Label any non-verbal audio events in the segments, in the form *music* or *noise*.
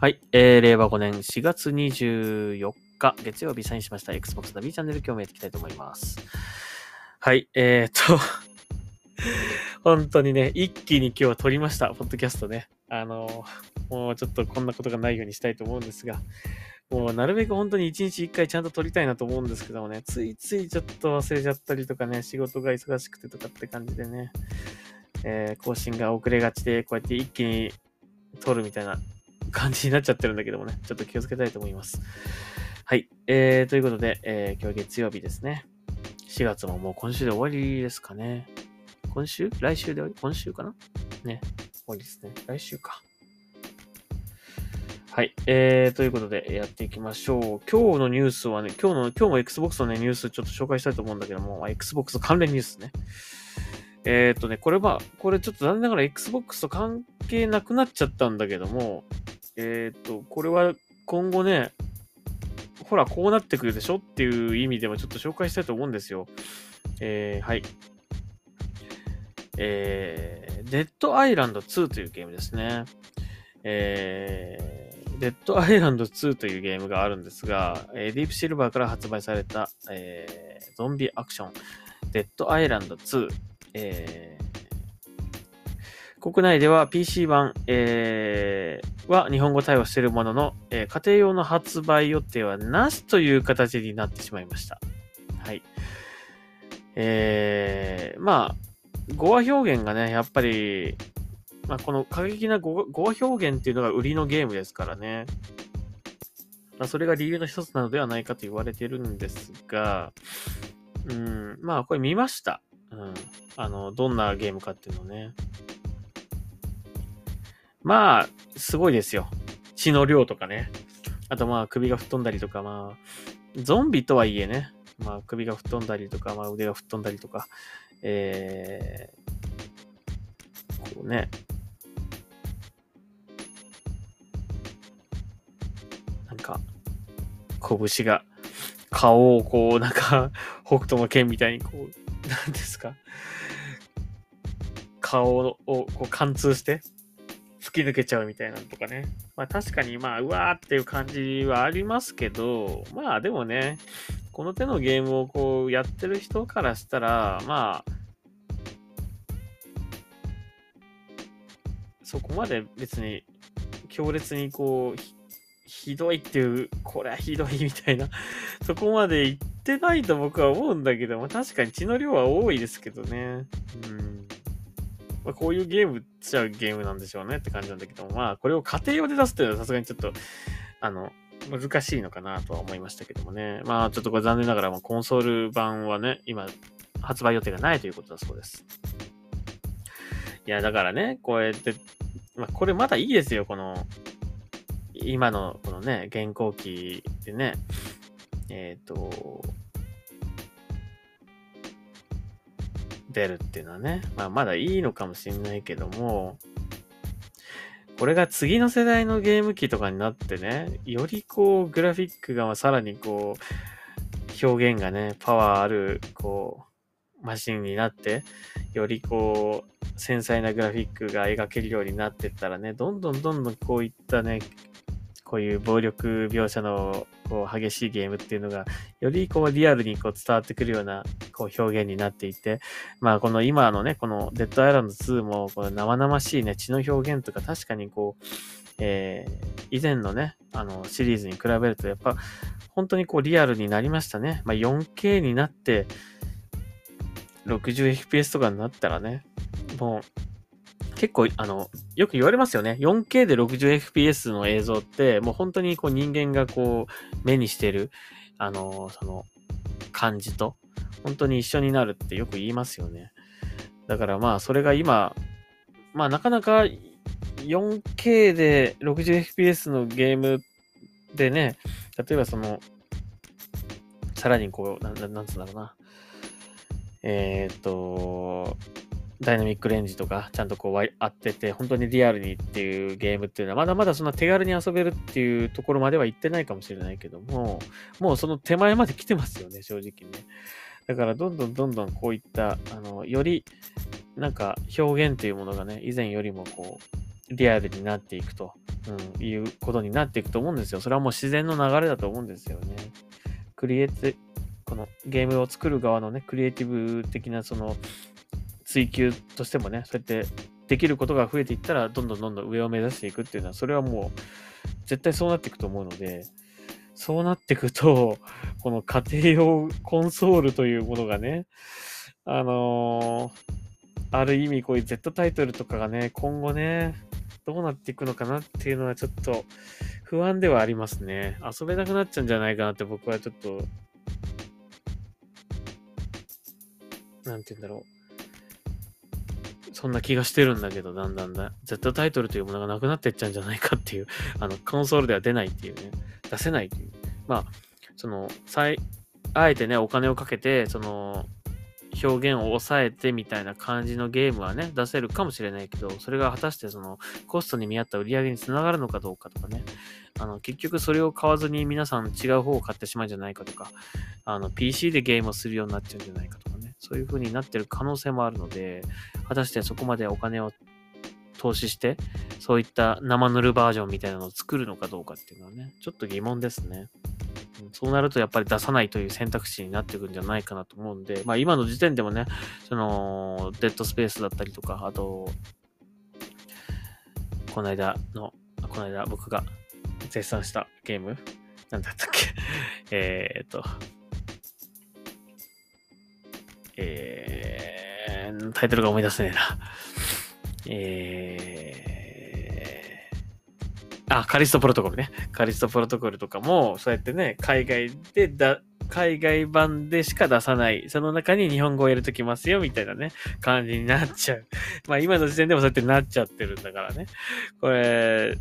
はい、えー、令和5年4月24日、月曜日サインしました。Xbox の B チャンネル今日もやっていきたいと思います。はい、えーと、本当にね、一気に今日は撮りました、ポッドキャストね。あの、もうちょっとこんなことがないようにしたいと思うんですが、もうなるべく本当に一日一回ちゃんと撮りたいなと思うんですけどもね、ついついちょっと忘れちゃったりとかね、仕事が忙しくてとかって感じでね、えー更新が遅れがちで、こうやって一気に撮るみたいな感じになっちゃってるんだけどもね、ちょっと気をつけたいと思います。はい。えー、ということで、えー今日月曜日ですね。4月ももう今週で終わりですかね。今週？来週で終わり？今週かな？ね。終わりですね。来週か。はい。えー、ということで、やっていきましょう。今日のニュースはね、今日の、今日も Xbox のね、ニュースちょっと紹介したいと思うんだけども、Xbox 関連ニュースね。えーとね、これは、これちょっと残念ながら Xbox と関係なくなっちゃったんだけども、えーっと、これは今後ね、ほら、こうなってくるでしょっていう意味でもちょっと紹介したいと思うんですよ。えー、はい。えー、デッドアイランド2というゲームですね。えー、デッドアイランド2というゲームがあるんですが、えーディープシルバーから発売された、えー、ゾンビアクション、デッドアイランド2、えー国内では PC 版、えーは日本語対応しているものの、えー家庭用の発売予定はなしという形になってしまいました。はい。えー、まあ、語話表現がね、やっぱり、まあ、この過激な語話表現っていうのが売りのゲームですからね。まあ、それが理由の一つなのではないかと言われてるんですが、うん、まあ、これ見ました。うん。あの、どんなゲームかっていうのね。まあ、すごいですよ。血の量とかね。あとまあ、首が吹っ飛んだりとか、まあ、ゾンビとはいえね、まあ、首が吹っ飛んだりとか、まあ、腕が吹っ飛んだりとか、えー、こうね、なんか、拳が、顔をこう、なんか、北斗の剣みたいにこう、なんですか、顔をこう貫通して、突き抜けちゃうみたいなのとかね。まあ確かにまあ、うわーっていう感じはありますけど、まあでもね、この手のゲームをこうやってる人からしたら、まあ、そこまで別に強烈にこう、ひどいっていう、これはひどいみたいな、*laughs* そこまで言ってないと僕は思うんだけど、ま確かに血の量は多いですけどね。うん。まあ、こういうゲームっちゃうゲームなんでしょうねって感じなんだけども、まあこれを家庭用で出すっていうのはさすがにちょっと、あの、難しいのかなとは思いましたけどもね。まあちょっとこれ残念ながら、まあコンソール版はね、今、発売予定がないということだそうです。いや、だからね、こうやって、まあこれまだいいですよ、この、今のこのね、現行機でね、えっ、と、出るっていうのはね、まあまだいいのかもしれないけども、これが次の世代のゲーム機とかになってね、よりこうグラフィックがさらにこう表現がね、パワーあるこうマシンになって、よりこう繊細なグラフィックが描けるようになってったらね、どんどんどんどんこういったね、こういう暴力描写のこう激しいゲームっていうのが、よりこうリアルにこう伝わってくるようなこう表現になっていて、まあこの今のね、このデッドアイランド2もこの生々しいね、血の表現とか確かにこう、えー以前のね、あのシリーズに比べるとやっぱ本当にこうリアルになりましたね。まあ 4K になって、60fps とかになったらね、もう結構、あの、よく言われますよね。4K で 60fps の映像って、もう本当にこう人間がこう目にしてる、あの、その感じと、本当に一緒になるってよく言いますよね。だからまあ、それが今、まあなかなか 4K で 60fps のゲームでね、例えばその、さらにこう、なんなんなんつうんだろうな。えーっと、ダイナミックレンジとか、ちゃんとこう合ってて、本当にリアルにっていうゲームっていうのは、まだまだそんな手軽に遊べるっていうところまでは行ってないかもしれないけども、もうその手前まで来てますよね、正直ね。だから、どんどんどんどんこういった、あの、より、なんか表現っていうものがね、以前よりもこう、リアルになっていくと、うん、いうことになっていくと思うんですよ。それはもう自然の流れだと思うんですよね。クリエイティこのゲームを作る側のね、クリエイティブ的なその追求としてもね、そうやってできることが増えていったら、どんどんどんどん上を目指していくっていうのは、それはもう絶対そうなっていくと思うので、そうなっていくと、*laughs* この家庭用コンソールというものがね、あのー、ある意味こういう Z タイトルとかがね、今後ね、どうなっていくのかなっていうのはちょっと不安ではありますね。遊べなくなっちゃうんじゃないかなって僕はちょっと、なんて言うんだろう。そんな気がしてるんだけど、だんだんだ、Z タイトルというものがなくなっていっちゃうんじゃないかっていう、*laughs* あの、コンソールでは出ないっていうね、出せないっていう。まあ、その、あえてね、お金をかけて、その、表現を抑えてみたいな感じのゲームはね、出せるかもしれないけど、それが果たしてそのコストに見合った売り上げにつながるのかどうかとかね、あの、結局それを買わずに皆さん違う方を買ってしまうんじゃないかとか、あの、PC でゲームをするようになっちゃうんじゃないかとか、そういう風になってる可能性もあるので、果たしてそこまでお金を投資して、そういった生塗るバージョンみたいなのを作るのかどうかっていうのはね、ちょっと疑問ですね。そうなるとやっぱり出さないという選択肢になっていくんじゃないかなと思うんで、まあ今の時点でもね、その、デッドスペースだったりとか、あと、この間の、この間僕が絶賛したゲーム、なんだったっけ？*laughs* えっと、えー、タイトルが思い出せねえな。えー、あ、カリストプロトコルね。カリストプロトコルとかも、そうやってね、海外でだ、海外版でしか出さない。その中に日本語を入れときますよ、みたいなね、感じになっちゃう。*laughs* まあ今の時点でもそうやってなっちゃってるんだからね。これ、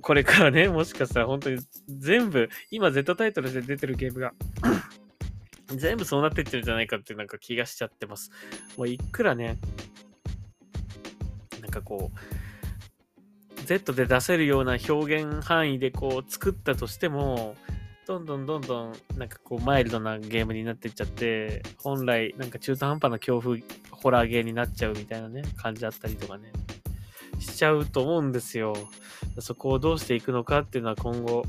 これからね、もしかしたら本当に全部、今 Z タイトルで出てるゲームが全部そうなってってるんじゃないかってなんか気がしちゃってます。もういくらね、なんかこう、Z で出せるような表現範囲でこう作ったとしても、どんどんどんどんなんかこうマイルドなゲームになってっちゃって、本来なんか中途半端な恐怖ホラーゲーになっちゃうみたいなね、感じだったりとかね、しちゃうと思うんですよ。そこをどうしていくのかっていうのは今後、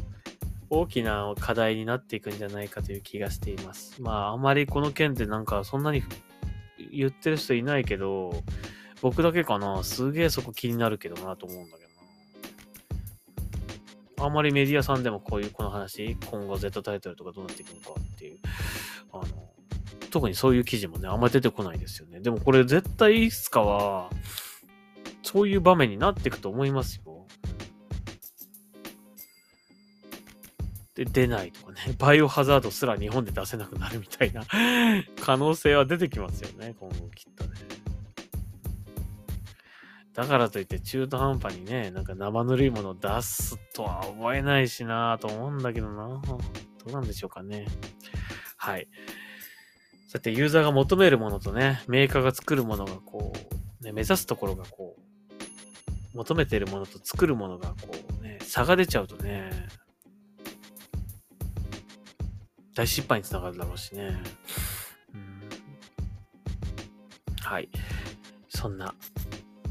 大きな課題になっていくんじゃないかという気がしています。まあ、あまりこの件ってなんかそんなに言ってる人いないけど、僕だけかな。すげえそこ気になるけどなと思うんだけどな。あまりメディアさんでもこういうこの話、今後 Z タイトルとかどうなっていくのかっていう、あの、特にそういう記事もね、あんまり出てこないですよね。でもこれ絶対いつかは、そういう場面になっていくと思いますよ。で、出ないとかね、*laughs* バイオハザードすら日本で出せなくなるみたいな *laughs* 可能性は出てきますよね、今後きっとね。だからといって中途半端にね、なんか生ぬるいものを出すとは思えないしなぁと思うんだけどなどうなんでしょうかね。はい。そうやってユーザーが求めるものとね、メーカーが作るものがこう、ね、目指すところがこう、求めてるものと作るものがこうね、差が出ちゃうとね、大失敗につながるだろうしね。うん、はい。そんな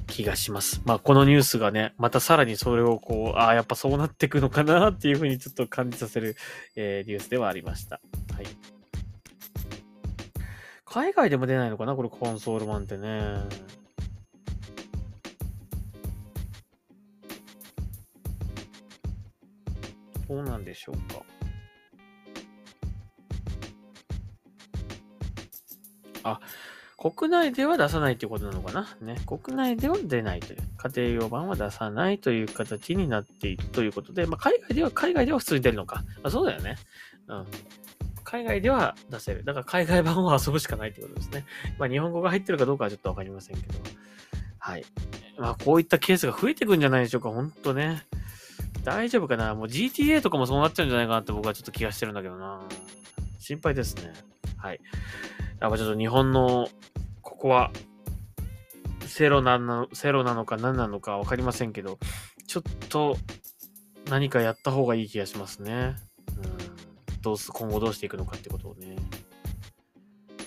気がします。まあ、このニュースがね、またさらにそれをこう、ああ、やっぱそうなっていくのかなっていうふうにちょっと感じさせる、えー、ニュースではありました。はい。海外でも出ないのかな？これコンソール版ってね。どうなんでしょうか？あ、国内では出さないってことなのかな？ね。国内では出ないという。家庭用版は出さないという形になっているということで、まあ、海外では、海外では普通に出るのか。あ、そうだよね。うん。海外では出せる。だから海外版を遊ぶしかないってことですね。まあ日本語が入ってるかどうかはちょっとわかりませんけど。はい。まあこういったケースが増えていくんじゃないでしょうか。ほんとね。大丈夫かな？もう GTA とかもそうなっちゃうんじゃないかなって僕はちょっと気がしてるんだけどな。心配ですね。はい。やっぱちょっと日本の、ここは、セロなの、セロなのか何なのかわかりませんけど、ちょっと何かやった方がいい気がしますね。うん。どうす、今後どうしていくのかってことをね。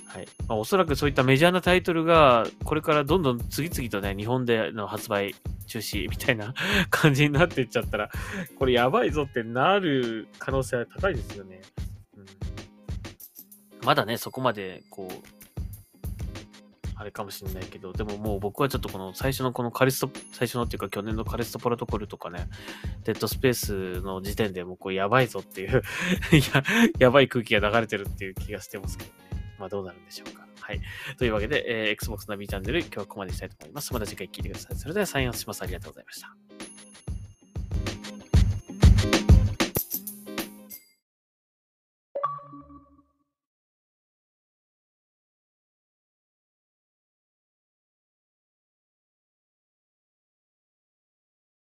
はい。まあ、おそらくそういったメジャーなタイトルが、これからどんどん次々とね、日本での発売中止みたいな *laughs* 感じになっていっちゃったら、これやばいぞってなる可能性は高いですよね。まだね、そこまで、こう、あれかもしれないけど、でももう僕はちょっとこの最初のこのカリスト、最初のっていうか去年のカリストプロトコルとかね、デッドスペースの時点でもうこれやばいぞっていう *laughs* や、やばい空気が流れてるっていう気がしてますけどね。まあどうなるんでしょうか。はい。というわけで、えー、Xbox ナビチャンネル、今日はここまでしたいと思います。また次回聞いてください。それではサインをします。ありがとうございました。